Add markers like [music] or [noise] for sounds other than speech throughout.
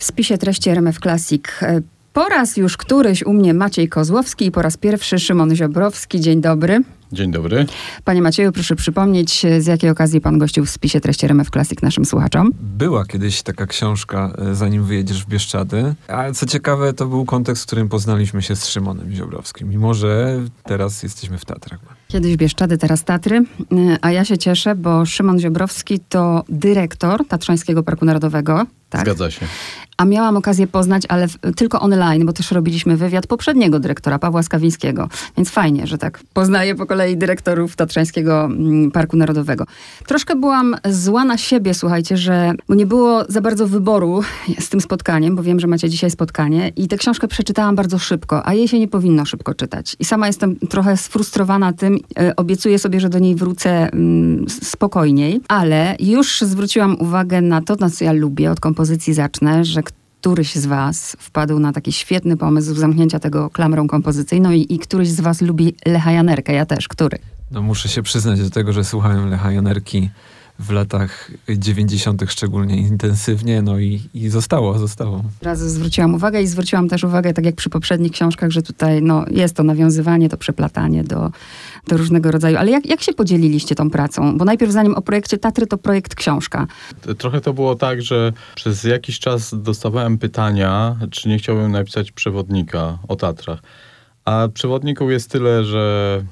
w spisie treści RMF Classic. E, po raz już któryś u mnie Maciej Kozłowski i po raz pierwszy Szymon Ziobrowski. Dzień dobry. Dzień dobry. Panie Macieju, proszę przypomnieć, z jakiej okazji pan gościł w spisie treści RMF Classic naszym słuchaczom? Była kiedyś taka książka, e, zanim wyjedziesz w Bieszczady. A co ciekawe, to był kontekst, w którym poznaliśmy się z Szymonem Ziobrowskim, mimo że teraz jesteśmy w Tatrach. Kiedyś Bieszczady, teraz Tatry. E, a ja się cieszę, bo Szymon Ziobrowski to dyrektor Tatrzańskiego Parku Narodowego. Tak? Zgadza się. A miałam okazję poznać, ale w, tylko online, bo też robiliśmy wywiad poprzedniego dyrektora, Pawła Skawińskiego. Więc fajnie, że tak poznaję po kolei dyrektorów Tatrzańskiego mm, Parku Narodowego. Troszkę byłam zła na siebie, słuchajcie, że nie było za bardzo wyboru [laughs] z tym spotkaniem, bo wiem, że macie dzisiaj spotkanie i tę książkę przeczytałam bardzo szybko, a jej się nie powinno szybko czytać. I sama jestem trochę sfrustrowana tym, obiecuję sobie, że do niej wrócę mm, spokojniej, ale już zwróciłam uwagę na to, na co ja lubię, od kompozycji zacznę, że któryś z Was wpadł na taki świetny pomysł zamknięcia tego klamrą kompozycyjną i, i któryś z Was lubi Lecha Janerkę. Ja też. Który? No muszę się przyznać do tego, że słuchałem Lecha Janerki w latach 90. szczególnie intensywnie, no i, i zostało, zostało. Raz zwróciłam uwagę i zwróciłam też uwagę, tak jak przy poprzednich książkach, że tutaj no, jest to nawiązywanie, to przeplatanie do, do różnego rodzaju. Ale jak, jak się podzieliliście tą pracą? Bo najpierw zanim o projekcie Tatry, to projekt książka. Trochę to było tak, że przez jakiś czas dostawałem pytania, czy nie chciałbym napisać przewodnika o Tatrach. A przewodników jest tyle, że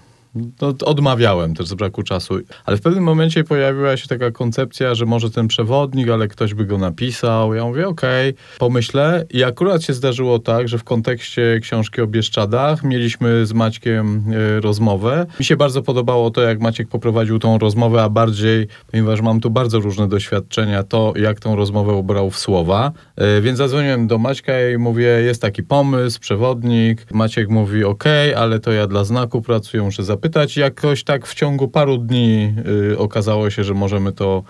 no, odmawiałem też z braku czasu. Ale w pewnym momencie pojawiła się taka koncepcja, że może ten przewodnik, ale ktoś by go napisał. Ja mówię, okej, okay, pomyślę. I akurat się zdarzyło tak, że w kontekście książki o Bieszczadach mieliśmy z Maćkiem y, rozmowę. Mi się bardzo podobało to, jak Maciek poprowadził tą rozmowę, a bardziej, ponieważ mam tu bardzo różne doświadczenia, to jak tą rozmowę ubrał w słowa. Y, więc zadzwoniłem do Maćka i mówię, jest taki pomysł, przewodnik. Maciek mówi, okej, okay, ale to ja dla znaku pracuję, muszę zapytać zapytać. Jakoś tak w ciągu paru dni y, okazało się, że możemy to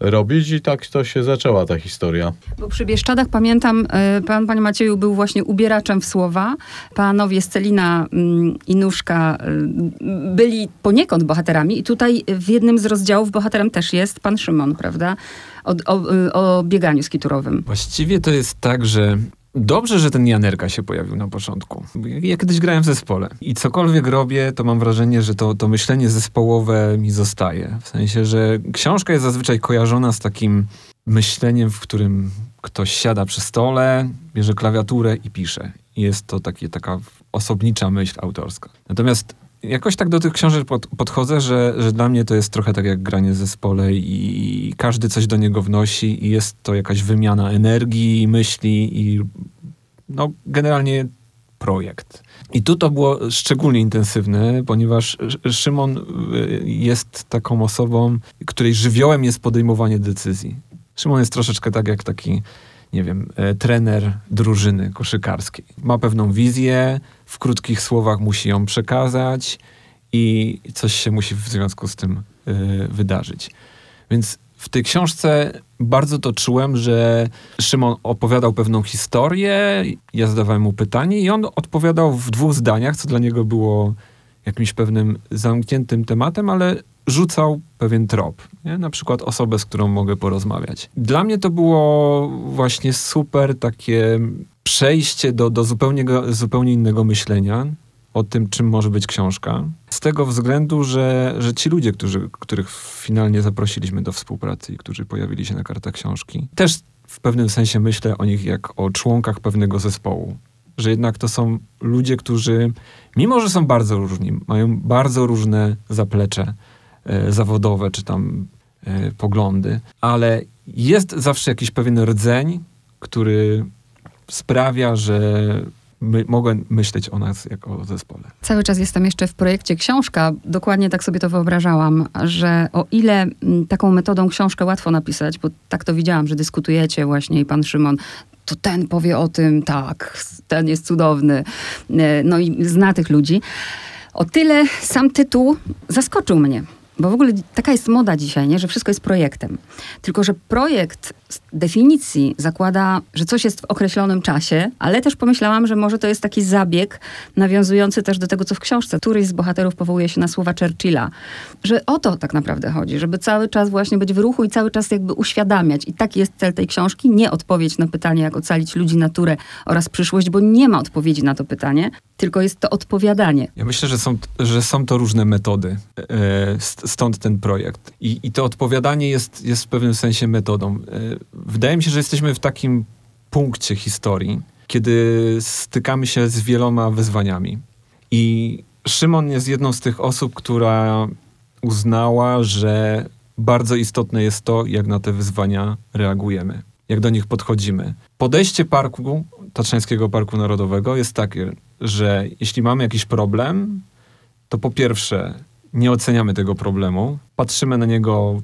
robić i tak to się zaczęła ta historia. Bo przy Bieszczadach pamiętam, y, pan, panie Macieju, był właśnie ubieraczem w słowa. Panowie Scelina mm, i Nóżka y, byli poniekąd bohaterami i tutaj w jednym z rozdziałów bohaterem też jest pan Szymon, prawda? O, o, o bieganiu skiturowym. Właściwie to jest tak, że Dobrze, że ten Janerka się pojawił na początku. Ja kiedyś grałem w zespole i cokolwiek robię, to mam wrażenie, że to, to myślenie zespołowe mi zostaje. W sensie, że książka jest zazwyczaj kojarzona z takim myśleniem, w którym ktoś siada przy stole, bierze klawiaturę i pisze. Jest to takie, taka osobnicza myśl autorska. Natomiast jakoś tak do tych książek pod, podchodzę, że, że dla mnie to jest trochę tak jak granie zespole i każdy coś do niego wnosi i jest to jakaś wymiana energii, myśli i no generalnie projekt. I tu to było szczególnie intensywne, ponieważ Szymon y, jest taką osobą, której żywiołem jest podejmowanie decyzji. Szymon jest troszeczkę tak jak taki, nie wiem, e, trener drużyny koszykarskiej. Ma pewną wizję, w krótkich słowach musi ją przekazać i coś się musi w związku z tym y, wydarzyć. Więc w tej książce bardzo to czułem, że Szymon opowiadał pewną historię, ja zadawałem mu pytanie i on odpowiadał w dwóch zdaniach, co dla niego było jakimś pewnym zamkniętym tematem, ale rzucał pewien trop. Nie? Na przykład osobę, z którą mogę porozmawiać. Dla mnie to było właśnie super takie przejście do, do zupełnie, zupełnie innego myślenia o tym, czym może być książka. Z tego względu, że, że ci ludzie, którzy, których finalnie zaprosiliśmy do współpracy i którzy pojawili się na kartach książki, też w pewnym sensie myślę o nich jak o członkach pewnego zespołu. Że jednak to są ludzie, którzy, mimo że są bardzo różni, mają bardzo różne zaplecze e, zawodowe czy tam e, poglądy, ale jest zawsze jakiś pewien rdzeń, który sprawia, że my, mogę myśleć o nas jako o zespole. Cały czas jestem jeszcze w projekcie książka. Dokładnie tak sobie to wyobrażałam, że o ile taką metodą książkę łatwo napisać, bo tak to widziałam, że dyskutujecie właśnie i pan Szymon, to ten powie o tym, tak, ten jest cudowny. E, no i zna tych ludzi. O tyle sam tytuł zaskoczył mnie bo w ogóle taka jest moda dzisiaj, nie? że wszystko jest projektem. Tylko, że projekt z definicji zakłada, że coś jest w określonym czasie, ale też pomyślałam, że może to jest taki zabieg nawiązujący też do tego, co w książce. Któryś z bohaterów powołuje się na słowa Churchilla, że o to tak naprawdę chodzi, żeby cały czas właśnie być w ruchu i cały czas jakby uświadamiać. I taki jest cel tej książki, nie odpowiedź na pytanie, jak ocalić ludzi, naturę oraz przyszłość, bo nie ma odpowiedzi na to pytanie, tylko jest to odpowiadanie. Ja myślę, że są, że są to różne metody, e, stąd ten projekt. I, I to odpowiadanie jest, jest w pewnym sensie metodą. E, wydaje mi się, że jesteśmy w takim punkcie historii, kiedy stykamy się z wieloma wyzwaniami. I Szymon jest jedną z tych osób, która uznała, że bardzo istotne jest to, jak na te wyzwania reagujemy, jak do nich podchodzimy. Podejście parku, Tatrzańskiego Parku Narodowego jest takie, że jeśli mamy jakiś problem, to po pierwsze nie oceniamy tego problemu, patrzymy na niego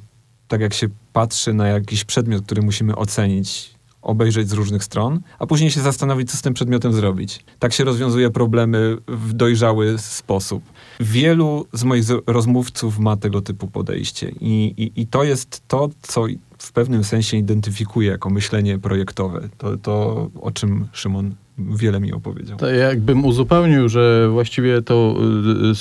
tak jak się patrzy na jakiś przedmiot, który musimy ocenić, obejrzeć z różnych stron, a później się zastanowić, co z tym przedmiotem zrobić. Tak się rozwiązuje problemy w dojrzały sposób. Wielu z moich rozmówców ma tego typu podejście i, i, i to jest to, co w pewnym sensie identyfikuje jako myślenie projektowe. To, to o czym Szymon wiele mi opowiedział. To jakbym uzupełnił, że właściwie to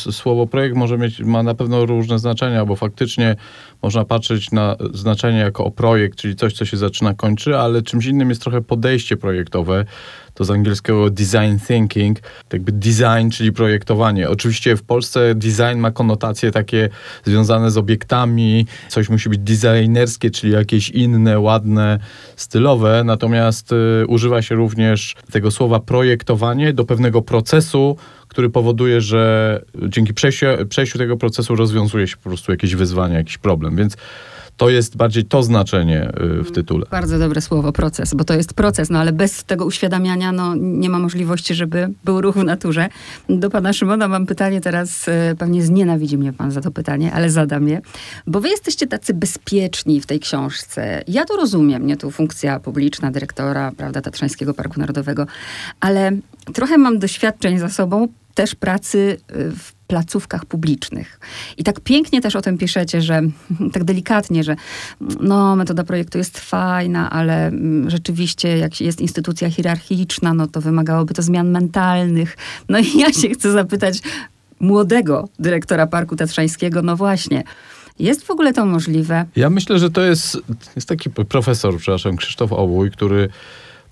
y, słowo projekt może mieć, ma na pewno różne znaczenia, bo faktycznie można patrzeć na znaczenie jako o projekt, czyli coś, co się zaczyna, kończy, ale czymś innym jest trochę podejście projektowe. To z angielskiego design thinking, jakby design, czyli projektowanie. Oczywiście w Polsce design ma konotacje takie związane z obiektami, coś musi być designerskie, czyli jakieś inne, ładne, stylowe, natomiast y, używa się również tego słowa projektowanie do pewnego procesu, który powoduje, że dzięki przejściu, przejściu tego procesu rozwiązuje się po prostu jakieś wyzwanie, jakiś problem. Więc to jest bardziej to znaczenie y, w tytule. Bardzo dobre słowo, proces, bo to jest proces, no ale bez tego uświadamiania no, nie ma możliwości, żeby był ruch w naturze. Do pana Szymona mam pytanie teraz, y, pewnie znienawidzi mnie pan za to pytanie, ale zadam je, bo wy jesteście tacy bezpieczni w tej książce. Ja to rozumiem, nie tu funkcja publiczna dyrektora, prawda, Tatrzańskiego Parku Narodowego, ale trochę mam doświadczeń za sobą też pracy y, w placówkach publicznych. I tak pięknie też o tym piszecie, że [laughs] tak delikatnie, że no, metoda projektu jest fajna, ale mm, rzeczywiście jak jest instytucja hierarchiczna, no to wymagałoby to zmian mentalnych. No i [laughs] ja się chcę zapytać młodego dyrektora Parku Tatrzańskiego, no właśnie, jest w ogóle to możliwe? Ja myślę, że to jest, jest taki profesor, przepraszam, Krzysztof Obój, który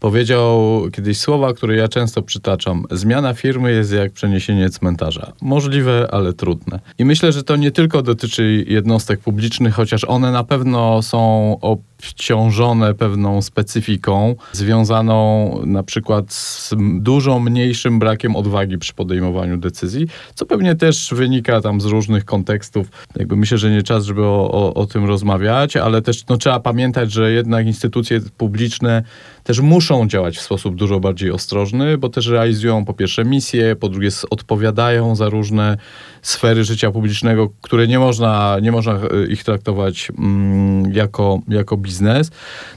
powiedział kiedyś słowa, które ja często przytaczam. Zmiana firmy jest jak przeniesienie cmentarza. Możliwe, ale trudne. I myślę, że to nie tylko dotyczy jednostek publicznych, chociaż one na pewno są obciążone pewną specyfiką, związaną na przykład z dużo mniejszym brakiem odwagi przy podejmowaniu decyzji, co pewnie też wynika tam z różnych kontekstów. Jakby myślę, że nie czas, żeby o, o, o tym rozmawiać, ale też no, trzeba pamiętać, że jednak instytucje publiczne też muszą działać w sposób dużo bardziej ostrożny, bo też realizują po pierwsze misje, po drugie odpowiadają za różne sfery życia publicznego, które nie można, nie można e, ich traktować mm, jako, jako biznes.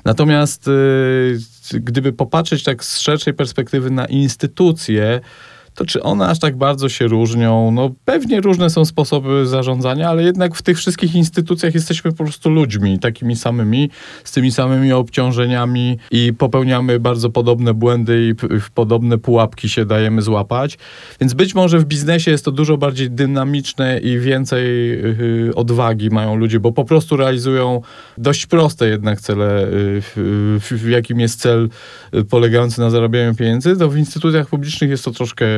Natomiast y, gdyby popatrzeć tak z szerszej perspektywy na instytucje, to czy one aż tak bardzo się różnią? No pewnie różne są sposoby zarządzania, ale jednak w tych wszystkich instytucjach jesteśmy po prostu ludźmi, takimi samymi, z tymi samymi obciążeniami i popełniamy bardzo podobne błędy i w podobne pułapki się dajemy złapać. Więc być może w biznesie jest to dużo bardziej dynamiczne i więcej yy, odwagi mają ludzie, bo po prostu realizują dość proste jednak cele, yy, jakim jest cel y, polegający na zarabianiu pieniędzy, to w instytucjach publicznych jest to troszkę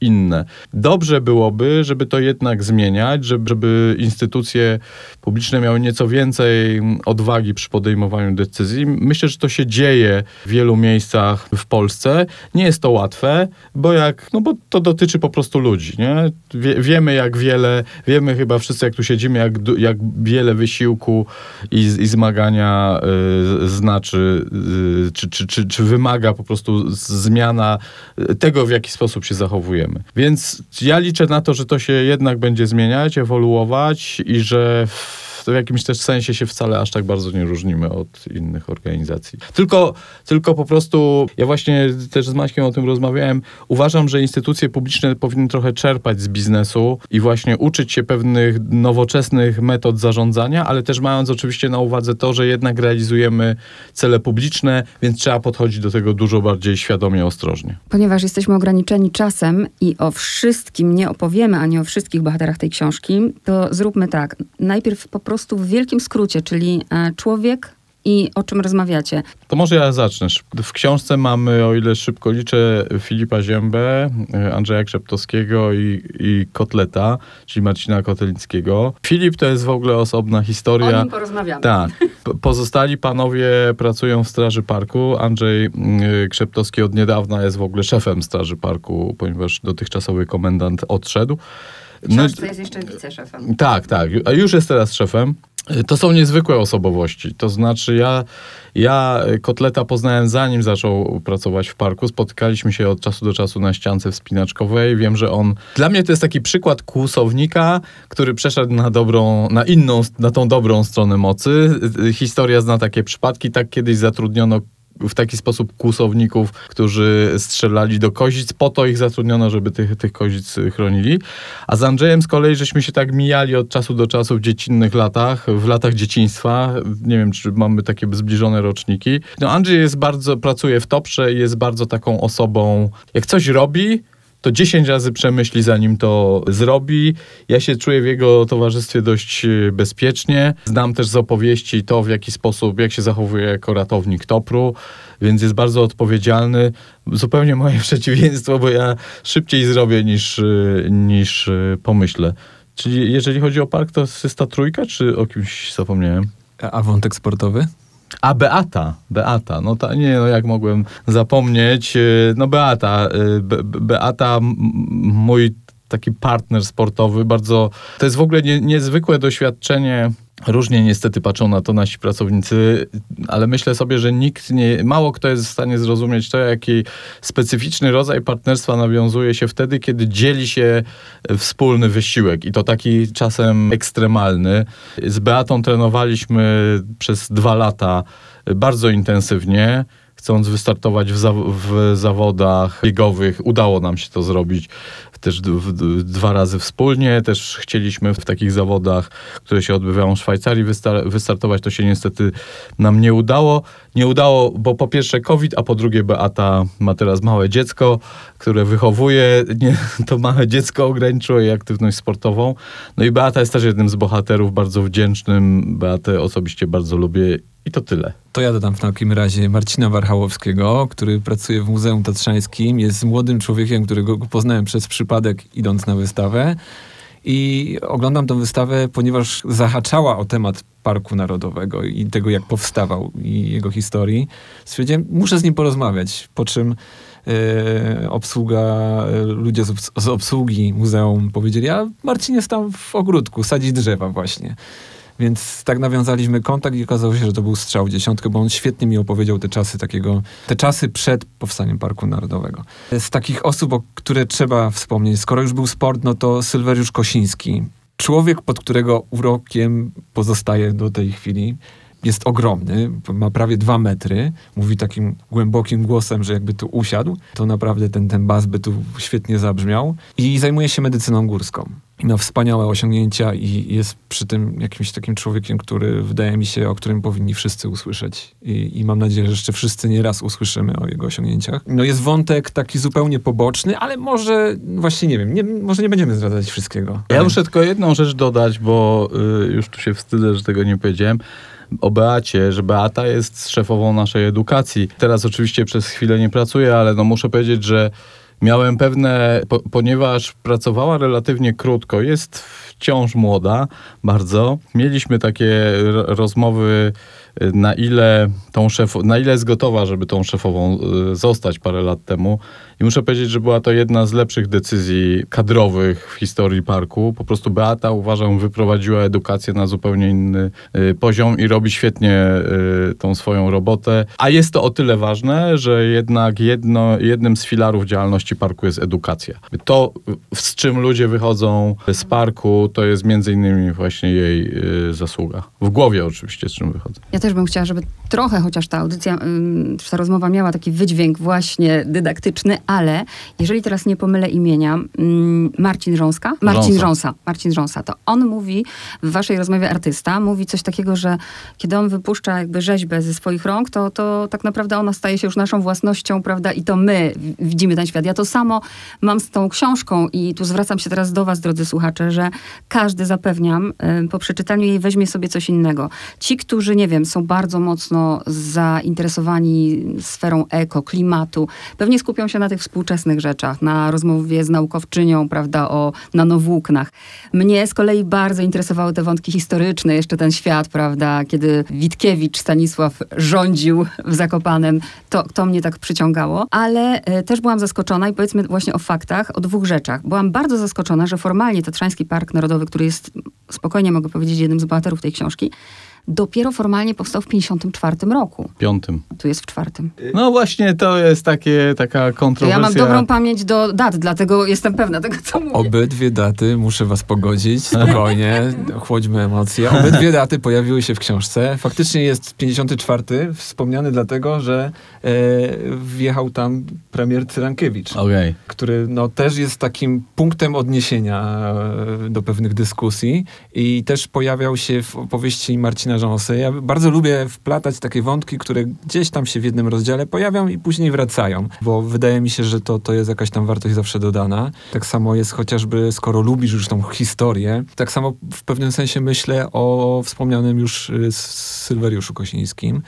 inne. Dobrze byłoby, żeby to jednak zmieniać, żeby, instytucje publiczne miały nieco więcej odwagi przy podejmowaniu decyzji. Myślę, że to się dzieje w wielu miejscach w Polsce. Nie jest to łatwe, bo jak, no bo to dotyczy po prostu ludzi, nie? Wie, wiemy jak wiele, wiemy chyba wszyscy jak tu siedzimy, jak, jak wiele wysiłku i, i zmagania y, znaczy, y, czy, czy, czy, czy wymaga po prostu zmiana tego, w jaki sposób się zachowujemy Więc ja liczę na to, że to się jednak będzie zmieniać, ewoluować i że w w jakimś też sensie się wcale aż tak bardzo nie różnimy od innych organizacji. Tylko, tylko po prostu, ja właśnie też z Maćkiem o tym rozmawiałem, uważam, że instytucje publiczne powinny trochę czerpać z biznesu i właśnie uczyć się pewnych nowoczesnych metod zarządzania, ale też mając oczywiście na uwadze to, że jednak realizujemy cele publiczne, więc trzeba podchodzić do tego dużo bardziej świadomie, ostrożnie. Ponieważ jesteśmy ograniczeni czasem i o wszystkim nie opowiemy, ani o wszystkich bohaterach tej książki, to zróbmy tak. Najpierw po prostu w wielkim skrócie, czyli e, człowiek i o czym rozmawiacie. To może ja zacznę. W książce mamy, o ile szybko liczę, Filipa Ziębę, e, Andrzeja Krzeptowskiego i, i Kotleta, czyli Marcina Kotelińskiego. Filip to jest w ogóle osobna historia. O nim porozmawiamy. Tak. Pozostali panowie pracują w Straży Parku. Andrzej mm, Krzeptowski od niedawna jest w ogóle szefem Straży Parku, ponieważ dotychczasowy komendant odszedł. No, jest jeszcze wiceszefem. Tak, tak. A już jest teraz szefem. To są niezwykłe osobowości. To znaczy, ja, ja kotleta poznałem zanim zaczął pracować w parku. Spotykaliśmy się od czasu do czasu na ściance wspinaczkowej. Wiem, że on. Dla mnie to jest taki przykład kłusownika, który przeszedł na dobrą, na inną, na tą dobrą stronę mocy. Historia zna takie przypadki. Tak kiedyś zatrudniono w taki sposób kłusowników, którzy strzelali do kozic, po to ich zatrudniono, żeby tych, tych kozic chronili. A z Andrzejem z kolei żeśmy się tak mijali od czasu do czasu w dziecinnych latach, w latach dzieciństwa. Nie wiem, czy mamy takie zbliżone roczniki. No Andrzej jest bardzo, pracuje w Toprze i jest bardzo taką osobą, jak coś robi, to 10 razy przemyśli, zanim to zrobi. Ja się czuję w jego towarzystwie dość e, bezpiecznie. Znam też z opowieści to, w jaki sposób, jak się zachowuje jako ratownik Topru, więc jest bardzo odpowiedzialny. Zupełnie moje [laughs] przeciwieństwo, bo ja szybciej zrobię niż, e, niż e, pomyślę. Czyli jeżeli chodzi o park, to jest ta trójka, czy o kimś zapomniałem? A wątek sportowy? A Beata, Beata, no ta, nie, no jak mogłem zapomnieć, y, no Beata, y, Be, Beata, mój taki partner sportowy, bardzo, to jest w ogóle nie, niezwykłe doświadczenie Różnie niestety patrzą na to nasi pracownicy, ale myślę sobie, że nikt nie, mało kto jest w stanie zrozumieć to, jaki specyficzny rodzaj partnerstwa nawiązuje się wtedy, kiedy dzieli się wspólny wysiłek i to taki czasem ekstremalny. Z Beatą trenowaliśmy przez dwa lata bardzo intensywnie chcąc wystartować w, za w, zawodach biegowych. Udało nam się to zrobić też dwa razy wspólnie. Też chcieliśmy w takich zawodach, które się odbywają w Szwajcarii wystar wystartować. To się niestety nam nie udało. Nie udało, bo po pierwsze COVID, a po drugie Beata ma teraz małe dziecko, które wychowuje. Nie, to małe dziecko ograniczyło jej aktywność sportową. No i Beata jest też jednym z bohaterów, bardzo wdzięcznym. Beatę osobiście bardzo lubię i to tyle. To ja dodam w takim razie Marcina Warchałowskiego, który pracuje w Muzeum Tatrzańskim. Jest młodym człowiekiem, którego poznałem przez przypadek idąc na wystawę. I oglądam tę wystawę, ponieważ zahaczała o temat Parku Narodowego i tego, jak powstawał i jego historii. Stwierdziłem, muszę z nim porozmawiać. Po czym e, obsługa, e, ludzie z, z obsługi muzeum powiedzieli, a Marcin jest tam w ogródku, sadzi drzewa właśnie. Więc tak nawiązaliśmy kontakt i okazało się, że to był strzał w dziesiątkę, bo on świetnie mi opowiedział te czasy takiego, te czasy przed powstaniem Parku Narodowego. Z takich osób, o które trzeba wspomnieć, skoro już był sport, no to Sylweriusz Kosiński. Człowiek, pod którego urokiem pozostaje do tej chwili jest ogromny, ma prawie dwa metry, mówi takim głębokim głosem, że jakby tu usiadł, to naprawdę ten, ten bas by tu świetnie zabrzmiał i zajmuje się medycyną górską. Ma wspaniałe osiągnięcia i jest przy tym jakimś takim człowiekiem, który wydaje mi się, o którym powinni wszyscy usłyszeć. I, I, mam nadzieję, że jeszcze wszyscy nie raz usłyszymy o jego osiągnięciach. No jest wątek taki zupełnie poboczny, ale może, właśnie nie wiem, nie, może nie będziemy zdradzać wszystkiego. Ja muszę tylko jedną rzecz dodać, bo y, już tu się wstydzę, że tego nie powiedziałem o Beacie, że Beata jest szefową naszej edukacji. Teraz oczywiście przez chwilę nie pracuję, ale no muszę powiedzieć, że miałem pewne, po, ponieważ pracowała relatywnie krótko, jest wciąż młoda bardzo. Mieliśmy takie rozmowy na ile tą szef, na ile jest gotowa, żeby tą szefową y, zostać parę lat temu. I muszę powiedzieć, że była to jedna z lepszych decyzji kadrowych w historii parku. Po prostu Beata, uważam, wyprowadziła edukację na zupełnie inny y, poziom i robi świetnie y, tą swoją robotę. A jest to o tyle ważne, że jednak jedno, jednym z filarów działalności parku jest edukacja. To, z czym ludzie wychodzą z parku, to jest między innymi właśnie jej zasługa. W głowie oczywiście, z czym wychodzą. Ja też bym chciała, żeby trochę chociaż ta audycja, czy ta rozmowa miała taki wydźwięk właśnie dydaktyczny, ale jeżeli teraz nie pomylę imienia, Marcin Rząska? Marcin Rząsa. Marcin Rząsa. To on mówi, w waszej rozmowie artysta, mówi coś takiego, że kiedy on wypuszcza jakby rzeźbę ze swoich rąk, to, to tak naprawdę ona staje się już naszą własnością, prawda? I to my widzimy ten świat. Ja to samo mam z tą książką i tu zwracam się teraz do was, drodzy słuchacze, że każdy, zapewniam, po przeczytaniu jej weźmie sobie coś innego. Ci, którzy, nie wiem, są bardzo mocno zainteresowani sferą eko, klimatu, pewnie skupią się na tych współczesnych rzeczach, na rozmowie z naukowczynią, prawda, o nanowłóknach. Mnie z kolei bardzo interesowały te wątki historyczne, jeszcze ten świat, prawda, kiedy Witkiewicz Stanisław rządził w Zakopanem, to, to mnie tak przyciągało, ale e, też byłam zaskoczona i powiedzmy właśnie o faktach, o dwóch rzeczach. Byłam bardzo zaskoczona, że formalnie Tatrzański Park Narodowy, który jest, spokojnie mogę powiedzieć, jednym z bohaterów tej książki, dopiero formalnie powstał w 54 roku. Piątym. Tu jest w czwartym. No właśnie, to jest takie, taka To kontrowersja. ja mam dobrą pamięć do dat, dlatego jestem pewna tego, co mówię. Obydwie daty, muszę was pogodzić, [laughs] spokojnie, chłodźmy emocje. Obydwie daty pojawiły się w książce. Faktycznie jest 54, wspomniany dlatego, że e, wjechał tam premier Cyrankiewicz. Okej. który no, też jest takim punktem odniesienia e, do pewnych dyskusji i też pojawiał się w opowieści Marcina Rząsy. Ja bardzo lubię wplatać takie wątki, które gdzieś tam się w jednym rozdziale pojawią i później wracają, bo wydaje mi się, że to, to jest jakaś tam wartość zawsze dodana. Tak samo jest chociażby, skoro lubisz już tą historię, tak samo w pewnym sensie myślę o wspomnianym już y, Sylweriuszu Kosińskim,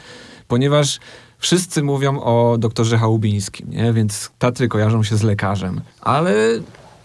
ponieważ Wszyscy mówią o doktorze Chałubińskim, nie? więc Tatry kojarzą się z lekarzem. Ale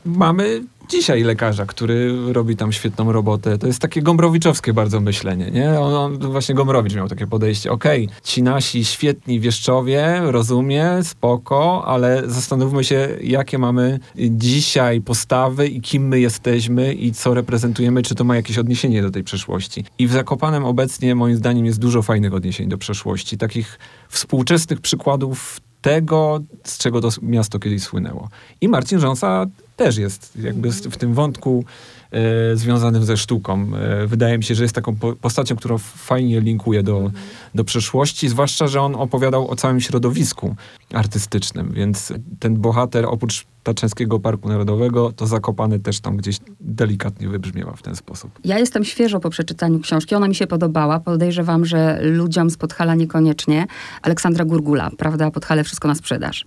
mamy dzisiaj lekarza, który robi tam świetną robotę. To jest takie gombrowiczowskie bardzo myślenie. Nie? On, on, właśnie Gombrowicz miał takie podejście. Okej, ci nasi świetni wieszczowie, rozumie, spoko, ale zastanówmy się, jakie mamy dzisiaj postawy i kim my jesteśmy i co reprezentujemy, czy to ma jakieś odniesienie do tej przeszłości. I w Zakopanem obecnie moim zdaniem jest dużo fajnych odniesień do przeszłości, takich współczesnych przykładów tego, z czego to miasto kiedyś słynęło. I Marcin Rząsa też jest jakby w tym wątku e, związanym ze sztuką. E, wydaje mi się, że jest taką po, postacią, która fajnie linkuje do, do przeszłości, zwłaszcza, że on opowiadał o całym środowisku artystycznym, więc ten bohater oprócz Tatrzańskiego Parku Narodowego, to Zakopany też tam gdzieś delikatnie wybrzmiewa w ten sposób. Ja jestem świeżo po przeczytaniu książki. Ona mi się podobała. Podejrzewam, że ludziom z Podhala niekoniecznie. Aleksandra Gurgula, prawda? Podhale wszystko na sprzedaż.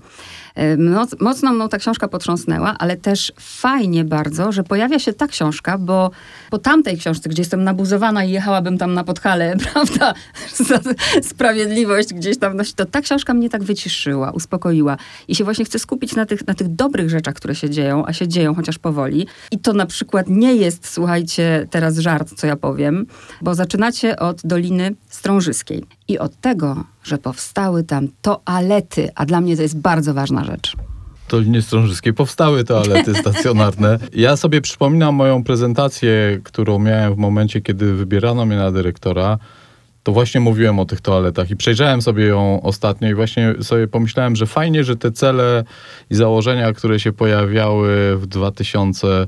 E, Moc, mocno mną ta książka potrząsnęła, ale też fajnie bardzo, że pojawia się ta książka, bo po tamtej książce, gdzie jestem nabuzowana i jechałabym tam na Podhale, [laughs] prawda? [laughs] Sprawiedliwość gdzieś tam, nosi, to ta książka mnie tak wyciszyła, uspokoiła. I się właśnie chcę skupić na tych, na tych dobrych rzeczach, które się dzieją, a się dzieją chociaż powoli. I to na przykład nie jest, słuchajcie, teraz żart, co ja powiem, bo zaczynacie od Doliny Strążyskiej i od tego, że powstały tam toalety, a dla mnie to jest bardzo ważna rzecz. Dolinie Strążyskiej powstały toalety [laughs] stacjonarne. Ja sobie przypominam moją prezentację, którą miałem w momencie, kiedy wybierano mnie na dyrektora. To właśnie mówiłem o tych toaletach i przejrzałem sobie ją ostatnio i właśnie sobie pomyślałem, że fajnie, że te cele i założenia, które się pojawiały w 2000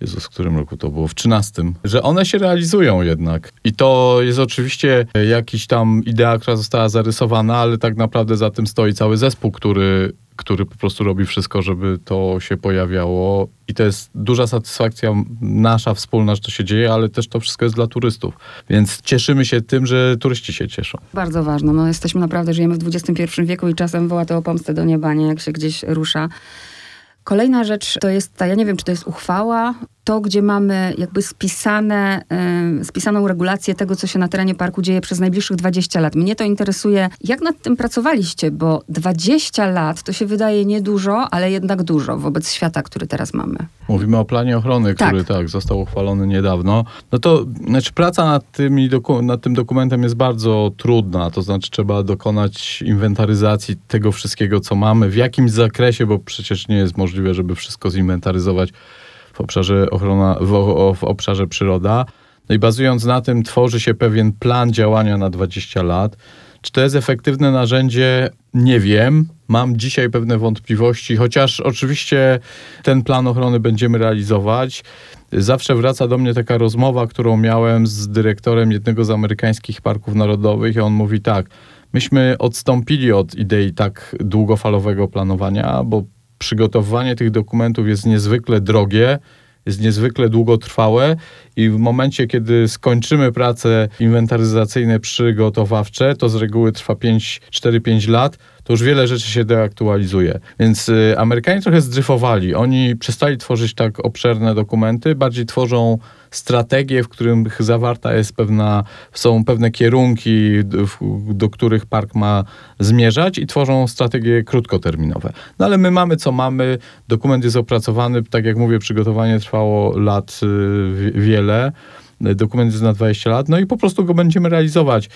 Jezus, w którym roku to było? W 13. Że one się realizują jednak. I to jest oczywiście jakiś tam idea, która została zarysowana, ale tak naprawdę za tym stoi cały zespół, który, który po prostu robi wszystko, żeby to się pojawiało. I to jest duża satysfakcja nasza wspólna, że to się dzieje, ale też to wszystko jest dla turystów. Więc cieszymy się tym, że turyści się cieszą. Bardzo ważne. No, jesteśmy naprawdę, żyjemy w XXI wieku i czasem woła to o pomstę do nieba, nie? Jak się gdzieś rusza. Kolejna rzecz to jest ta, ja nie wiem, czy to jest uchwała, to, gdzie mamy jakby spisane, y, spisaną regulację tego, co się na terenie parku dzieje przez najbliższych 20 lat. Mnie to interesuje, jak nad tym pracowaliście, bo 20 lat to się wydaje niedużo, ale jednak dużo wobec świata, który teraz mamy. Mówimy o planie ochrony, który tak, tak został uchwalony niedawno. No to znaczy praca nad, tymi doku- nad tym dokumentem jest bardzo trudna, to znaczy trzeba dokonać inwentaryzacji tego wszystkiego, co mamy, w jakimś zakresie, bo przecież nie jest możliwe, żeby wszystko zinwentaryzować w obszarze ochrona, w, w obszarze przyroda. No i bazując na tym tworzy się pewien plan działania na 20 lat. Czy to jest efektywne narzędzie? Nie wiem. Mam dzisiaj pewne wątpliwości, chociaż oczywiście ten plan ochrony będziemy realizować. Zawsze wraca do mnie taka rozmowa, którą miałem z dyrektorem jednego z amerykańskich parków narodowych, i on mówi tak: Myśmy odstąpili od idei tak długofalowego planowania, bo przygotowywanie tych dokumentów jest niezwykle drogie, jest niezwykle długotrwałe i w momencie, kiedy skończymy prace inwentaryzacyjne przygotowawcze, to z reguły trwa 4-5 lat, to już wiele rzeczy się deaktualizuje. Więc y, Amerykanie trochę zdryfowali. Oni przestali tworzyć tak obszerne dokumenty, bardziej tworzą strategie, w których zawarta jest pewna, są pewne kierunki, do, których park ma zmierzać i tworzą strategie krótkoterminowe. No ale my mamy co mamy, dokument jest opracowany, tak jak mówię, przygotowanie trwało lat y, wiele, dokument jest na 20 lat, no i po prostu go będziemy realizować.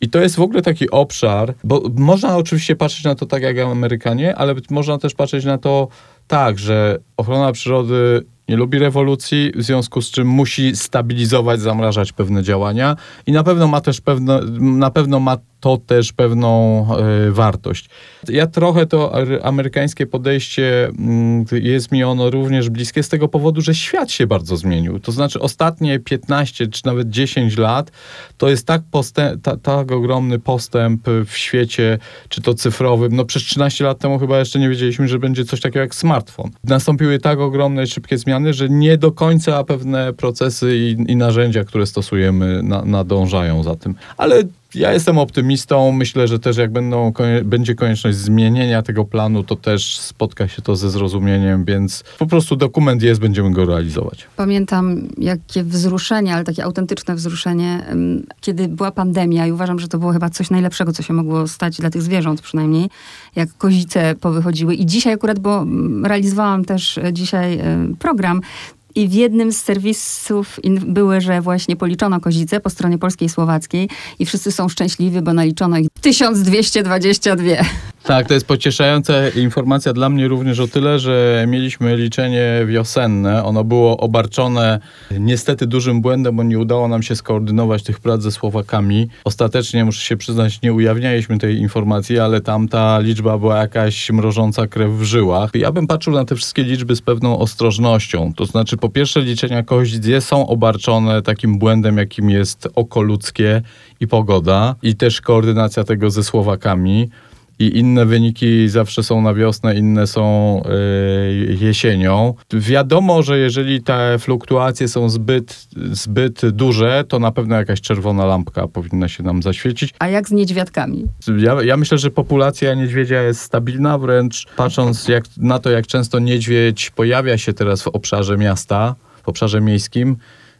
I to jest w ogóle taki obszar, bo można oczywiście patrzeć na to tak jak Amerykanie, ale można też patrzeć na to tak, że ochrona przyrody nie lubi rewolucji, w związku z czym musi stabilizować, zamrażać pewne działania i na pewno ma też pewne, na pewno ma to też pewną y, wartość. Ja trochę to amerykańskie podejście y, jest mi ono również bliskie z tego powodu, że świat się bardzo zmienił. To znaczy ostatnie 15 czy nawet 10 lat to jest tak, postęp, ta, tak ogromny postęp w świecie, czy to cyfrowym. No przez 13 lat temu chyba jeszcze nie wiedzieliśmy, że będzie coś takiego jak smartfon. Nastąpiły tak ogromne szybkie zmiany, że nie do końca pewne procesy i, i narzędzia, które stosujemy, na, nadążają za tym. Ale ja jestem optymistą. Myślę, że też jak będą, będzie konieczność zmienienia tego planu, to też spotka się to ze zrozumieniem, więc po prostu dokument jest, będziemy go realizować. Pamiętam jakie wzruszenie, ale takie autentyczne wzruszenie, kiedy była pandemia i uważam, że to było chyba coś najlepszego, co się mogło stać dla tych zwierząt przynajmniej, jak kozice powychodziły. I dzisiaj akurat, bo realizowałam też e, dzisiaj e, program, i w jednym z serwisów były, że właśnie policzono kozice po stronie polskiej i słowackiej i wszyscy są szczęśliwi, bo naliczono ich 1222. Tak, to jest pocieszająca informacja dla mnie również o tyle, że mieliśmy liczenie wiosenne. Ono było obarczone niestety dużym błędem, bo nie udało nam się skoordynować tych prac ze Słowakami. Ostatecznie, muszę się przyznać, nie ujawnialiśmy tej informacji, ale tam ta liczba była jakaś mrożąca krew w żyłach. Ja bym patrzył na te wszystkie liczby z pewną ostrożnością. To znaczy, po pierwsze, liczenia koździe są obarczone takim błędem, jakim jest oko ludzkie i pogoda, i też koordynacja tego ze Słowakami i inne wyniki zawsze są na wiosnę, inne są y, jesienią. Wiadomo, że jeżeli te fluktuacje są zbyt, zbyt duże, to na pewno jakaś czerwona lampka powinna się nam zaświecić. A jak z niedźwiadkami? Ja, ja myślę, że populacja niedźwiedzia jest stabilna, wręcz patrząc jak, na to, jak często niedźwiedź pojawia się teraz w obszarze miasta, w obszarze miejskim,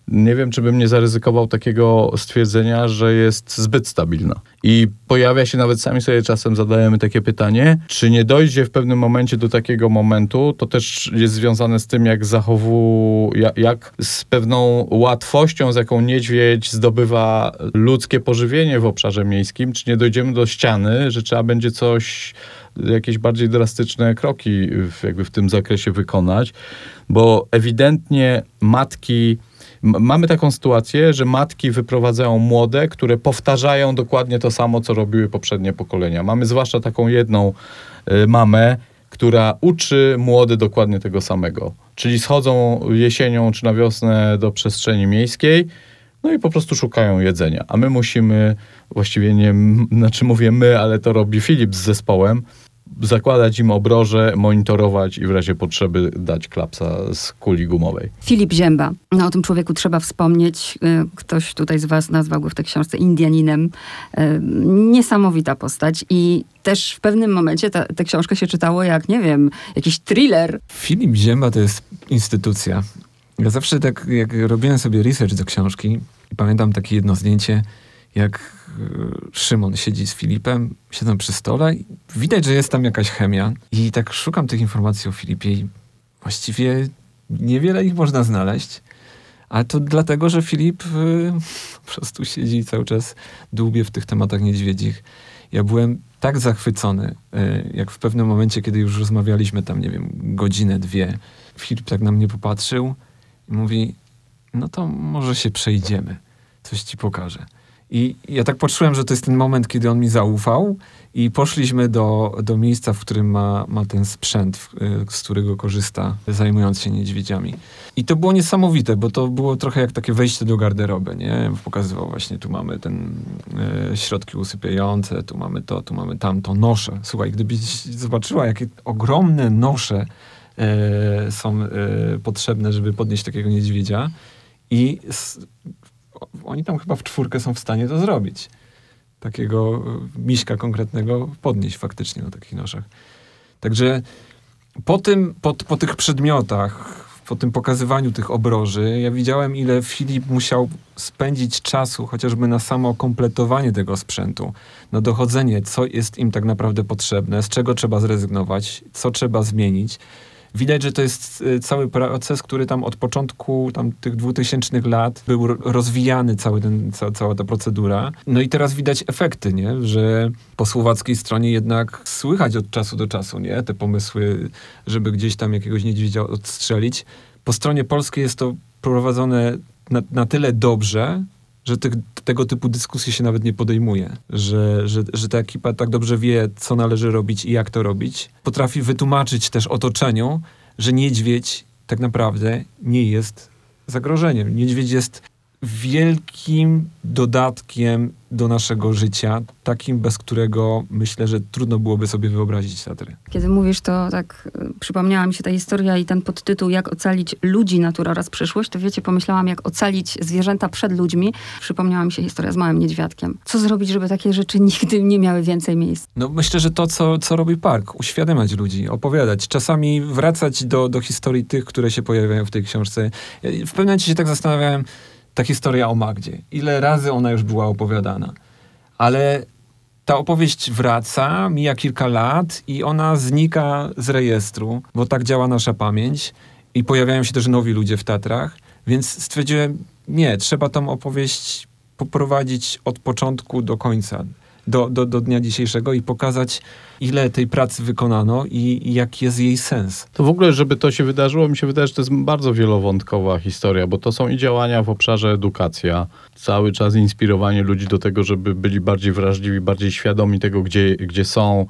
nie wiem, czy bym nie zaryzykował takiego stwierdzenia, że jest zbyt stabilna. I pojawia się nawet sami sobie czasem zadajemy takie pytanie, czy nie dojdzie w pewnym momencie do takiego momentu, to też jest związane z tym, jak zachowuje, jak, jak z pewną łatwością, z jaką niedźwiedź zdobywa ludzkie pożywienie w obszarze miejskim, czy nie dojdziemy do ściany, że trzeba będzie coś jakieś bardziej drastyczne kroki w, jakby w tym zakresie wykonać, bo ewidentnie matki mamy taką sytuację, że matki wyprowadzają młode, które powtarzają dokładnie to samo, co robiły poprzednie pokolenia. Mamy zwłaszcza taką jedną y, mamę, która uczy młode dokładnie tego samego. Czyli schodzą jesienią czy na wiosnę do przestrzeni miejskiej, no i po prostu szukają jedzenia. A my musimy, właściwie nie, znaczy mówię my, ale to robi Filip z zespołem, zakładać im obroże, monitorować i w razie potrzeby dać klapsa z kuli gumowej. Filip Zięba. No, o tym człowieku trzeba wspomnieć. Y, ktoś tutaj z was nazwał go w tej książce Indianinem. Y, niesamowita postać i też w pewnym momencie tę książkę się czytało jak, nie wiem, jakiś thriller. Filip Zięba to jest instytucja. Ja zawsze tak, jak robiłem sobie research do książki, i pamiętam takie jedno zdjęcie, jak Szymon siedzi z Filipem, siedzą przy stole widać, że jest tam jakaś chemia. I tak szukam tych informacji o Filipie i właściwie niewiele ich można znaleźć. Ale to dlatego, że Filip y, [laughs] po prostu siedzi cały czas dłubie w tych tematach niedźwiedzich. Ja byłem tak zachwycony, y, jak w pewnym momencie, kiedy już rozmawialiśmy tam, nie wiem, godzinę, dwie, Filip tak na mnie popatrzył i mówi, no to może się przejdziemy, coś ci pokażę. I ja tak poczułem, że to jest ten moment, kiedy on mi zaufał i poszliśmy do, do miejsca, w którym ma, ma ten sprzęt, y, z którego korzysta, zajmując się niedźwiedziami. I to było niesamowite, bo to było trochę jak takie wejście do garderoby, nie? Pokazywał właśnie, tu mamy ten e, środki usypiające, tu mamy to, tu mamy tamto, nosze. Słuchaj, gdybyś zobaczyła, jakie ogromne nosze e, są potrzebne, żeby podnieść takiego niedźwiedzia i s, oni tam chyba w czwórkę są w stanie to zrobić. Takiego miśka konkretnego podnieść faktycznie na takich noszach. Także po, tym, po, po tych przedmiotach, po tym pokazywaniu tych obroży, ja widziałem, ile Filip musiał spędzić czasu chociażby na samo kompletowanie tego sprzętu, na dochodzenie, co jest im tak naprawdę potrzebne, z czego trzeba zrezygnować, co trzeba zmienić. Widać, że to jest y, cały proces, który tam od początku tam tych 2000 lat był rozwijany cały ten, ca, cała ta procedura. No i teraz widać efekty, nie? że po słowackiej stronie jednak słychać od czasu do czasu nie? te pomysły, żeby gdzieś tam jakiegoś niedźwiedzia odstrzelić. Po stronie polskiej jest to prowadzone na, na tyle dobrze, że tych, tego typu dyskusje się nawet nie podejmuje, że, że, że ta ekipa tak dobrze wie, co należy robić i jak to robić. Potrafi wytłumaczyć też otoczeniu, że niedźwiedź tak naprawdę nie jest zagrożeniem. Niedźwiedź jest wielkim dodatkiem do naszego życia, takim, bez którego myślę, że trudno byłoby sobie wyobrazić Tatry. Kiedy mówisz, to tak y, przypomniała mi się ta historia i ten podtytuł, jak ocalić ludzi, natura oraz przyszłość, to wiecie, pomyślałam, jak ocalić zwierzęta przed ludźmi. Przypomniała mi się historia z małym niedźwiadkiem. Co zrobić, żeby takie rzeczy [laughs] nigdy nie miały więcej miejsc? No myślę, że to, co, co robi park, uświadamiać ludzi, opowiadać, czasami wracać do, do historii tych, które się pojawiają w tej książce. W pewnym momencie się tak zastanawiałem, ta historia o Magdzie. Ile razy ona już była opowiadana. Ale ta opowieść wraca, mija kilka lat i ona znika z rejestru, bo tak działa nasza pamięć i pojawiają się też nowi ludzie w Tatrach, więc stwierdziłem, nie, trzeba tą opowieść poprowadzić od początku do końca do, do, do dnia dzisiejszego i pokazać, ile tej pracy wykonano i, i jaki jest jej sens. To w ogóle, żeby to się wydarzyło, mi się wydaje, że to jest bardzo wielowątkowa historia, bo to są i działania w obszarze edukacja, cały czas inspirowanie ludzi do tego, żeby byli bardziej wrażliwi, bardziej świadomi tego, gdzie, gdzie są,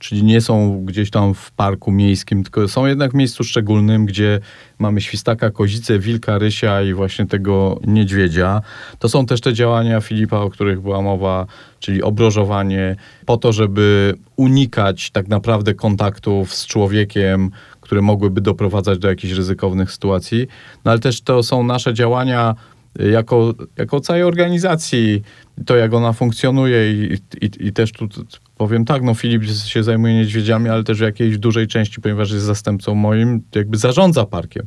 czyli nie są gdzieś tam w parku miejskim, tylko są jednak w miejscu szczególnym, gdzie mamy świstaka, kozicę, wilka, rysia i właśnie tego niedźwiedzia. To są też te działania Filipa, o których była mowa, czyli obrożowanie, po to, żeby unikać tak naprawdę kontaktów z człowiekiem, które mogłyby doprowadzać do jakichś ryzykownych sytuacji. No ale też to są nasze działania jako, jako całej organizacji, to jak ona funkcjonuje i, i, i też tu powiem tak, no Filip się zajmuje niedźwiedziami, ale też w jakiejś dużej części, ponieważ jest zastępcą moim, jakby zarządza parkiem.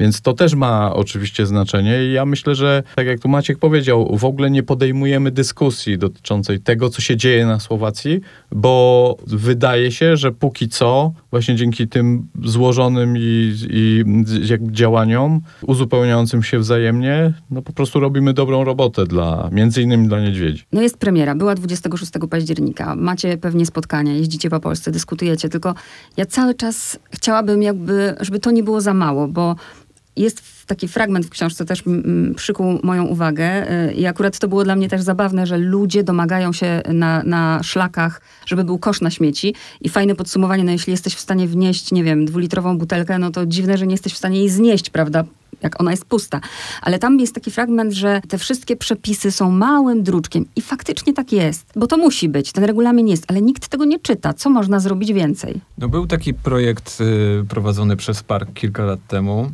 Więc to też ma oczywiście znaczenie i ja myślę, że tak jak tu Maciek powiedział, w ogóle nie podejmujemy dyskusji dotyczącej tego, co się dzieje na Słowacji, bo wydaje się, że póki co, właśnie dzięki tym złożonym i, i działaniom, uzupełniającym się wzajemnie, no po prostu robimy dobrą robotę dla, między innymi dla niedźwiedzi. No jest premiera, była 26 października, macie pewnie spotkania, jeździcie po Polsce, dyskutujecie, tylko ja cały czas chciałabym jakby, żeby to nie było za mało, bo jest taki fragment w książce też przykuł moją uwagę y, i akurat to było dla mnie też zabawne, że ludzie domagają się na, na szlakach, żeby był kosz na śmieci i fajne podsumowanie, no jeśli jesteś w stanie wnieść, nie wiem, dwulitrową butelkę, no to dziwne, że nie jesteś w stanie jej znieść, prawda? jak ona jest pusta. Ale tam jest taki fragment, że te wszystkie przepisy są małym druczkiem. I faktycznie tak jest, bo to musi być, ten regulamin jest, ale nikt tego nie czyta. Co można zrobić więcej? No był taki projekt y, prowadzony przez Park kilka lat temu.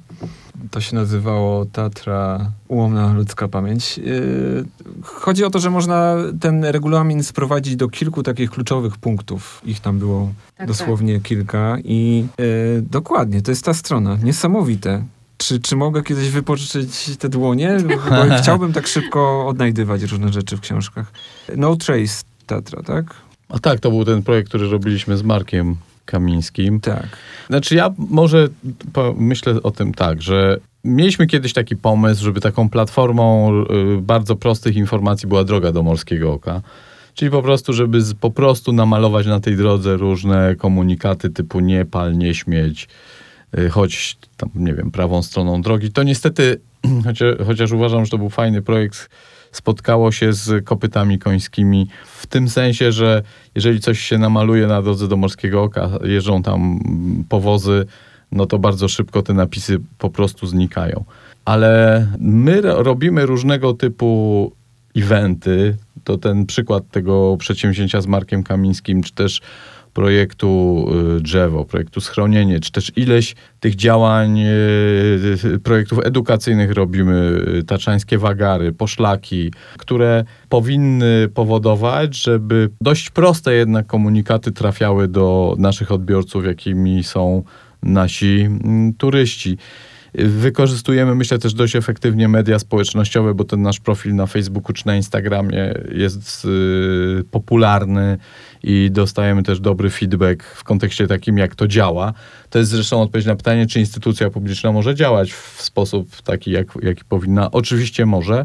To się nazywało Tatra Ułomna Ludzka Pamięć. Yy, chodzi o to, że można ten regulamin sprowadzić do kilku takich kluczowych punktów. Ich tam było tak, dosłownie tak. kilka i yy, dokładnie, to jest ta strona. Niesamowite Czy, czy mogę kiedyś wypożyczyć te dłonie? Bo [laughs] chciałbym tak szybko odnajdywać różne rzeczy w książkach. No Trace Tatra, tak? A tak, to był ten projekt, który robiliśmy z Markiem Kamińskim. Tak. Znaczy ja może myślę o tym tak, że mieliśmy kiedyś taki pomysł, żeby taką platformą y, bardzo prostych informacji była droga do Morskiego Oka. Czyli po prostu, żeby z, po prostu namalować na tej drodze różne komunikaty typu nie pal, nie śmieć, y, choć tam, nie wiem, prawą stroną drogi. To niestety, [clears throat] chociaż, chociaż uważam, że to był fajny projekt, spotkało się z kopytami końskimi w tym sensie, że jeżeli coś się namaluje na drodze do Morskiego Oka, jeżdżą tam powozy, no to bardzo szybko te napisy po prostu znikają. Ale my robimy różnego typu eventy. To ten przykład tego przedsięwzięcia z Markiem Kamińskim, czy też projektu y, Drzewo, projektu Schronienie, czy też ileś tych działań, y, projektów edukacyjnych robimy, y, taczańskie wagary, poszlaki, które powinny powodować, żeby dość proste jednak komunikaty trafiały do naszych odbiorców, jakimi są nasi mm, turyści. Wykorzystujemy, myślę, też dość efektywnie media społecznościowe, bo ten nasz profil na Facebooku czy na Instagramie jest y, popularny i dostajemy też dobry feedback w kontekście takim, jak to działa. To jest zresztą odpowiedź na pytanie, czy instytucja publiczna może działać w sposób taki, jak, jaki powinna. Oczywiście może.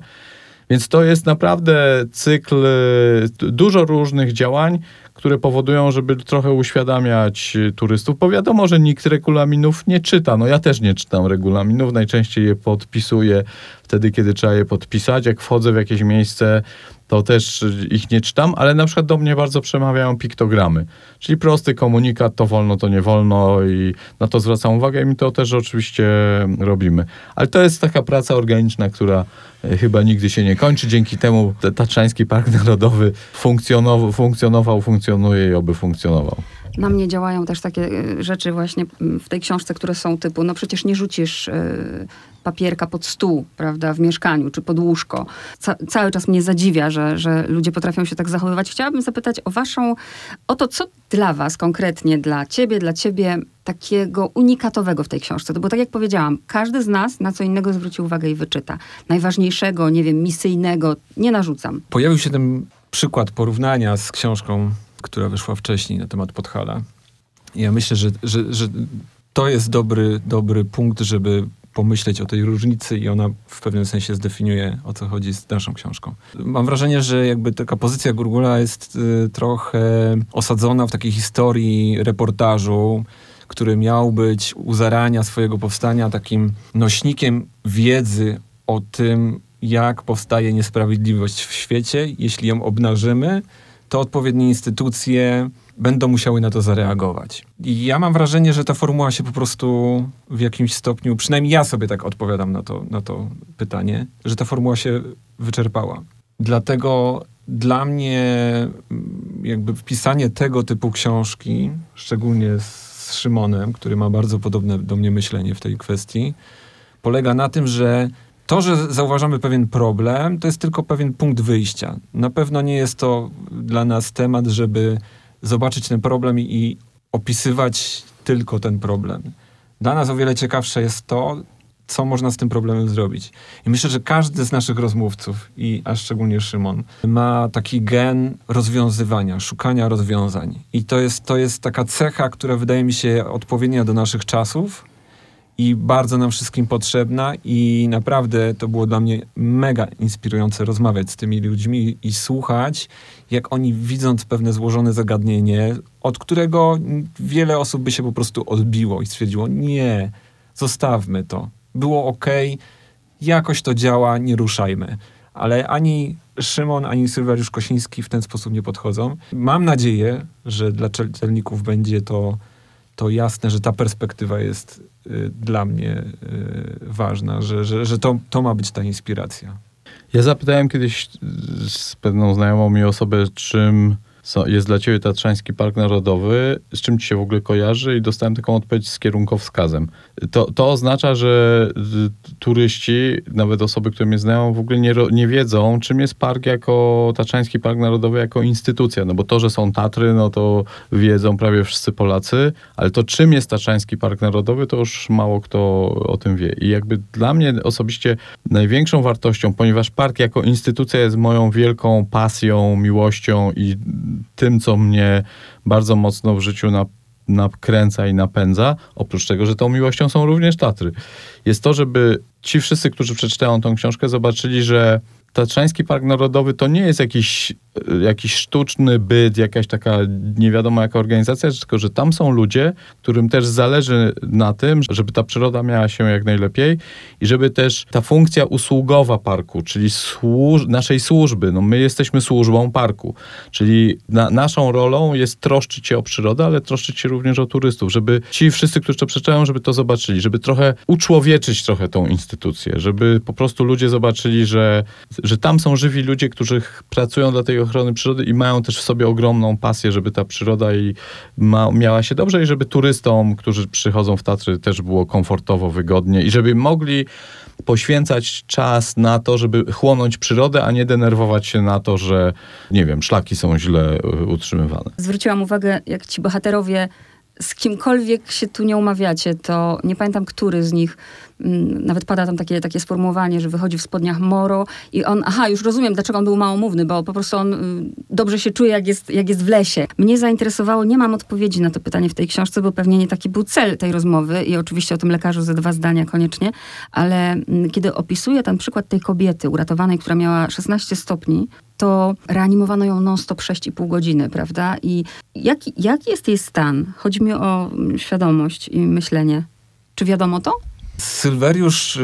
Więc to jest naprawdę cykl, y, dużo różnych działań, które powodują, żeby trochę uświadamiać turystów, bo wiadomo, że nikt regulaminów nie czyta. No ja też nie czytam regulaminów, najczęściej je podpisuję wtedy, kiedy trzeba je podpisać. Jak wchodzę w jakieś miejsce, to też ich nie czytam, ale na przykład do mnie bardzo przemawiają piktogramy, czyli prosty komunikat, to wolno, to nie wolno i na to zwracam uwagę i to też oczywiście robimy. Ale to jest taka praca organiczna, która e, chyba nigdy się nie kończy. Dzięki temu Tatrzański Park Narodowy funkcjonował, funkcjonował, funkcjonuje i oby funkcjonował. Na mnie działają też takie e, rzeczy właśnie w tej książce, które są typu, no przecież nie rzucisz y, papierka pod stół, prawda, w mieszkaniu czy pod łóżko. Ca cały czas mnie zadziwia, że, że ludzie potrafią się tak zachowywać. Chciałabym zapytać o waszą, o to, co dla was konkretnie, dla ciebie, dla ciebie takiego unikatowego w tej książce. To bo tak jak powiedziałam, każdy z nas na co innego zwróci uwagę i wyczyta. Najważniejszego, nie wiem, misyjnego nie narzucam. Pojawił się ten przykład porównania z książką która wyszła wcześniej na temat Podhala. Ja myślę, że, że, że to jest dobry, dobry punkt, żeby pomyśleć o tej różnicy i ona w pewnym sensie zdefiniuje, o co chodzi z naszą książką. Mam wrażenie, że jakby taka pozycja Gurgula jest y, trochę osadzona w takiej historii reportażu, który miał być u zarania swojego powstania takim nośnikiem wiedzy o tym, jak powstaje niesprawiedliwość w świecie, jeśli ją obnażymy, to odpowiednie instytucje będą musiały na to zareagować. I ja mam wrażenie, że ta formuła się po prostu w jakimś stopniu, przynajmniej ja sobie tak odpowiadam na to, na to pytanie, że ta formuła się wyczerpała. Dlatego dla mnie mm, jakby wpisanie tego typu książki, szczególnie z Szymonem, który ma bardzo podobne do mnie myślenie w tej kwestii, polega na tym, że to, że zauważamy pewien problem, to jest tylko pewien punkt wyjścia. Na pewno nie jest to dla nas temat, żeby zobaczyć ten problem i opisywać tylko ten problem. Dla nas o wiele ciekawsze jest to, co można z tym problemem zrobić. I myślę, że każdy z naszych rozmówców, i a szczególnie Szymon, ma taki gen rozwiązywania, szukania rozwiązań. I to jest, to jest taka cecha, która wydaje mi się odpowiednia do naszych czasów, i bardzo nam wszystkim potrzebna i naprawdę to było dla mnie mega inspirujące rozmawiać z tymi ludźmi i słuchać, jak oni widząc pewne złożone zagadnienie, od którego wiele osób by się po prostu odbiło i stwierdziło, nie, zostawmy to. Było ok, jakoś to działa, nie ruszajmy. Ale ani Szymon, ani Sylwariusz Kosiński w ten sposób nie podchodzą. Mam nadzieję, że dla czytelników będzie to to jasne, że ta perspektywa jest dla mnie y, ważna, że, że, że to, to ma być ta inspiracja. Ja zapytałem kiedyś z pewną znajomą mi osobę, czym jest dla ciebie Tatrzański Park Narodowy, z czym ci się w ogóle kojarzy i dostałem taką odpowiedź z kierunkowskazem. To, to oznacza, że y, turyści, nawet osoby, które mnie znają, w ogóle nie, nie wiedzą, czym jest park jako, Tatrzański Park Narodowy jako instytucja. No bo to, że są Tatry, no to wiedzą prawie wszyscy Polacy, ale to czym jest Tatrzański Park Narodowy, to już mało kto o tym wie. I jakby dla mnie osobiście największą wartością, ponieważ park jako instytucja jest moją wielką pasją, miłością i tym, co mnie bardzo mocno w życiu na, nakręca i napędza, oprócz tego, że tą miłością są również Tatry, jest to, żeby ci wszyscy, którzy przeczytają tą książkę, zobaczyli, że Tatrzański Park Narodowy to nie jest jakiś, jakiś sztuczny byt, jakaś taka nie wiadomo jaka organizacja, tylko że tam są ludzie, którym też zależy na tym, żeby ta przyroda miała się jak najlepiej i żeby też ta funkcja usługowa parku, czyli służ naszej służby, no my jesteśmy służbą parku, czyli na, naszą rolą jest troszczyć się o przyrodę, ale troszczyć się również o turystów, żeby ci wszyscy, którzy to przeczytają, żeby to zobaczyli, żeby trochę uczłowieczyć trochę tą instytucję, żeby po prostu ludzie zobaczyli, że że tam są żywi ludzie, którzy pracują dla tej ochrony przyrody i mają też w sobie ogromną pasję, żeby ta przyroda i ma, miała się dobrze i żeby turystom, którzy przychodzą w Tatry też było komfortowo, wygodnie i żeby mogli poświęcać czas na to, żeby chłonąć przyrodę, a nie denerwować się na to, że nie wiem, szlaki są źle y, utrzymywane. Zwróciłam uwagę, jak ci bohaterowie z kimkolwiek się tu nie umawiacie, to nie pamiętam, który z nich, nawet pada tam takie, takie sformułowanie, że wychodzi w spodniach Moro i on, aha, już rozumiem, dlaczego on był małomówny, bo po prostu on y, dobrze się czuje, jak jest, jak jest w lesie. Mnie zainteresowało, nie mam odpowiedzi na to pytanie w tej książce, bo pewnie nie taki był cel tej rozmowy i oczywiście o tym lekarzu ze dwa zdania koniecznie, ale mm, kiedy opisuję ten przykład tej kobiety uratowanej, która miała 16 stopni, to reanimowano ją non-stop 6,5 godziny, prawda? I jaki, jaki jest jej stan? Chodzi mi o mm, świadomość i myślenie. Czy wiadomo to? Sylweriusz, e,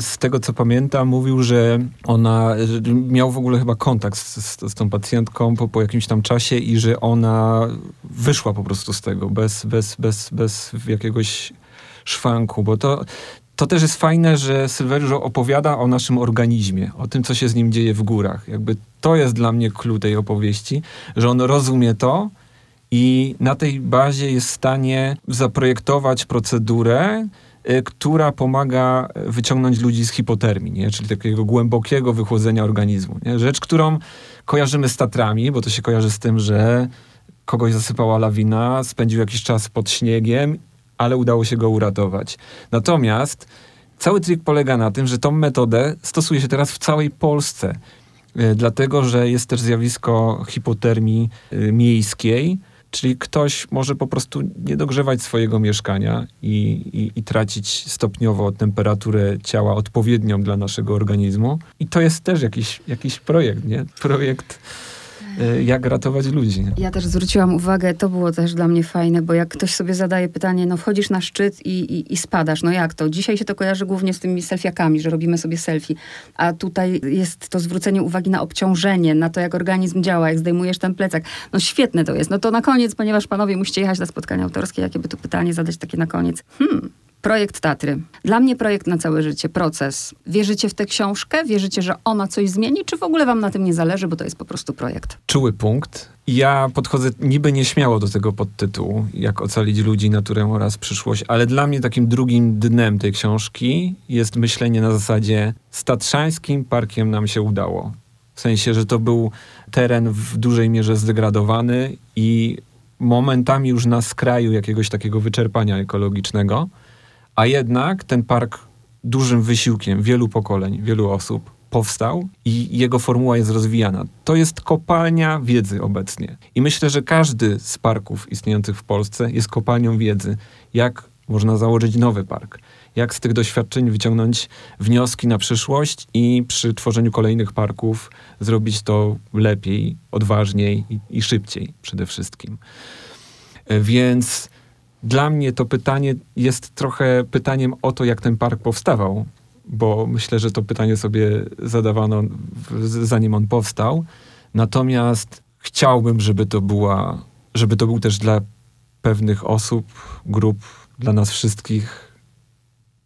z tego co pamiętam, mówił, że ona że miał w ogóle chyba kontakt z, z, z tą pacjentką po, po jakimś tam czasie i że ona wyszła po prostu z tego bez, bez, bez, bez jakiegoś szwanku, bo to, to też jest fajne, że Sylweriusz opowiada o naszym organizmie, o tym, co się z nim dzieje w górach. Jakby to jest dla mnie clue tej opowieści, że on rozumie to i na tej bazie jest w stanie zaprojektować procedurę, która pomaga wyciągnąć ludzi z hipotermii, nie? czyli takiego głębokiego wychłodzenia organizmu. Nie? Rzecz, którą kojarzymy z Tatrami, bo to się kojarzy z tym, że kogoś zasypała lawina, spędził jakiś czas pod śniegiem, ale udało się go uratować. Natomiast cały trik polega na tym, że tą metodę stosuje się teraz w całej Polsce, y, dlatego że jest też zjawisko hipotermii y, miejskiej, Czyli ktoś może po prostu nie dogrzewać swojego mieszkania i, i, i, tracić stopniowo temperaturę ciała odpowiednią dla naszego organizmu. I to jest też jakiś, jakiś projekt, nie? Projekt, jak ratować ludzi. Ja też zwróciłam uwagę, to było też dla mnie fajne, bo jak ktoś sobie zadaje pytanie, no wchodzisz na szczyt i, i, i spadasz, no jak to? Dzisiaj się to kojarzy głównie z tymi selfiakami, że robimy sobie selfie, a tutaj jest to zwrócenie uwagi na obciążenie, na to, jak organizm działa, jak zdejmujesz ten plecak. No świetne to jest. No to na koniec, ponieważ panowie musicie jechać na spotkanie autorskie, jakie by tu pytanie zadać takie na koniec? Hmm. Projekt Tatry. Dla mnie projekt na całe życie, proces. Wierzycie w tę książkę? Wierzycie, że ona coś zmieni? Czy w ogóle wam na tym nie zależy, bo to jest po prostu projekt? Czuły punkt. Ja podchodzę niby nieśmiało do tego podtytułu, jak ocalić ludzi, naturę oraz przyszłość, ale dla mnie takim drugim dnem tej książki jest myślenie na zasadzie z Tatrzańskim Parkiem nam się udało. W sensie, że to był teren w dużej mierze zdegradowany i momentami już na skraju jakiegoś takiego wyczerpania ekologicznego, a jednak ten park dużym wysiłkiem wielu pokoleń, wielu osób powstał i jego formuła jest rozwijana. To jest kopalnia wiedzy obecnie. I myślę, że każdy z parków istniejących w Polsce jest kopalnią wiedzy, jak można założyć nowy park, jak z tych doświadczeń wyciągnąć wnioski na przyszłość i przy tworzeniu kolejnych parków zrobić to lepiej, odważniej i, i szybciej przede wszystkim. Więc dla mnie to pytanie jest trochę pytaniem o to, jak ten park powstawał, bo myślę, że to pytanie sobie zadawano zanim on powstał. Natomiast chciałbym, żeby to była, żeby to był też dla pewnych osób, grup, dla nas wszystkich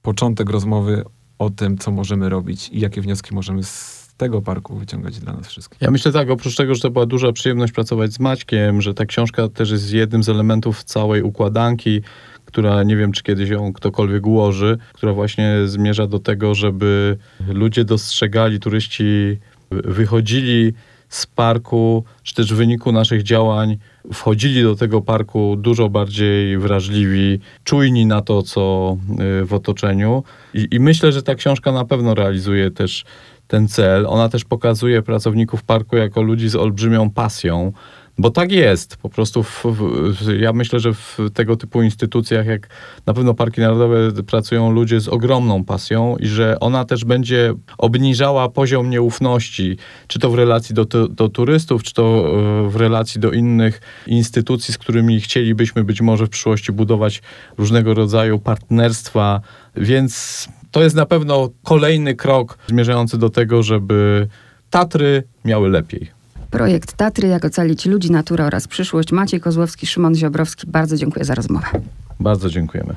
początek rozmowy o tym, co możemy robić i jakie wnioski możemy z tego parku wyciągać dla nas wszystkich. Ja myślę tak, oprócz tego, że to była duża przyjemność pracować z Maćkiem, że ta książka też jest jednym z elementów całej układanki, która nie wiem, czy kiedyś ją ktokolwiek ułoży, która właśnie zmierza do tego, żeby ludzie dostrzegali, turyści wychodzili z parku, czy też w wyniku naszych działań wchodzili do tego parku dużo bardziej wrażliwi, czujni na to, co y, w otoczeniu. I, I myślę, że ta książka na pewno realizuje też ten cel. Ona też pokazuje pracowników parku jako ludzi z olbrzymią pasją. Bo tak jest. Po prostu w, w, ja myślę, że w tego typu instytucjach, jak na pewno Parki Narodowe, pracują ludzie z ogromną pasją i że ona też będzie obniżała poziom nieufności, czy to w relacji do, do, turystów, czy to e, w relacji do innych instytucji, z którymi chcielibyśmy być może w przyszłości budować różnego rodzaju partnerstwa. Więc to jest na pewno kolejny krok zmierzający do tego, żeby Tatry miały lepiej. Projekt Tatry, jak ocalić ludzi, naturę oraz przyszłość. Maciej Kozłowski, Szymon Ziobrowski, bardzo dziękuję za rozmowę. Bardzo dziękujemy.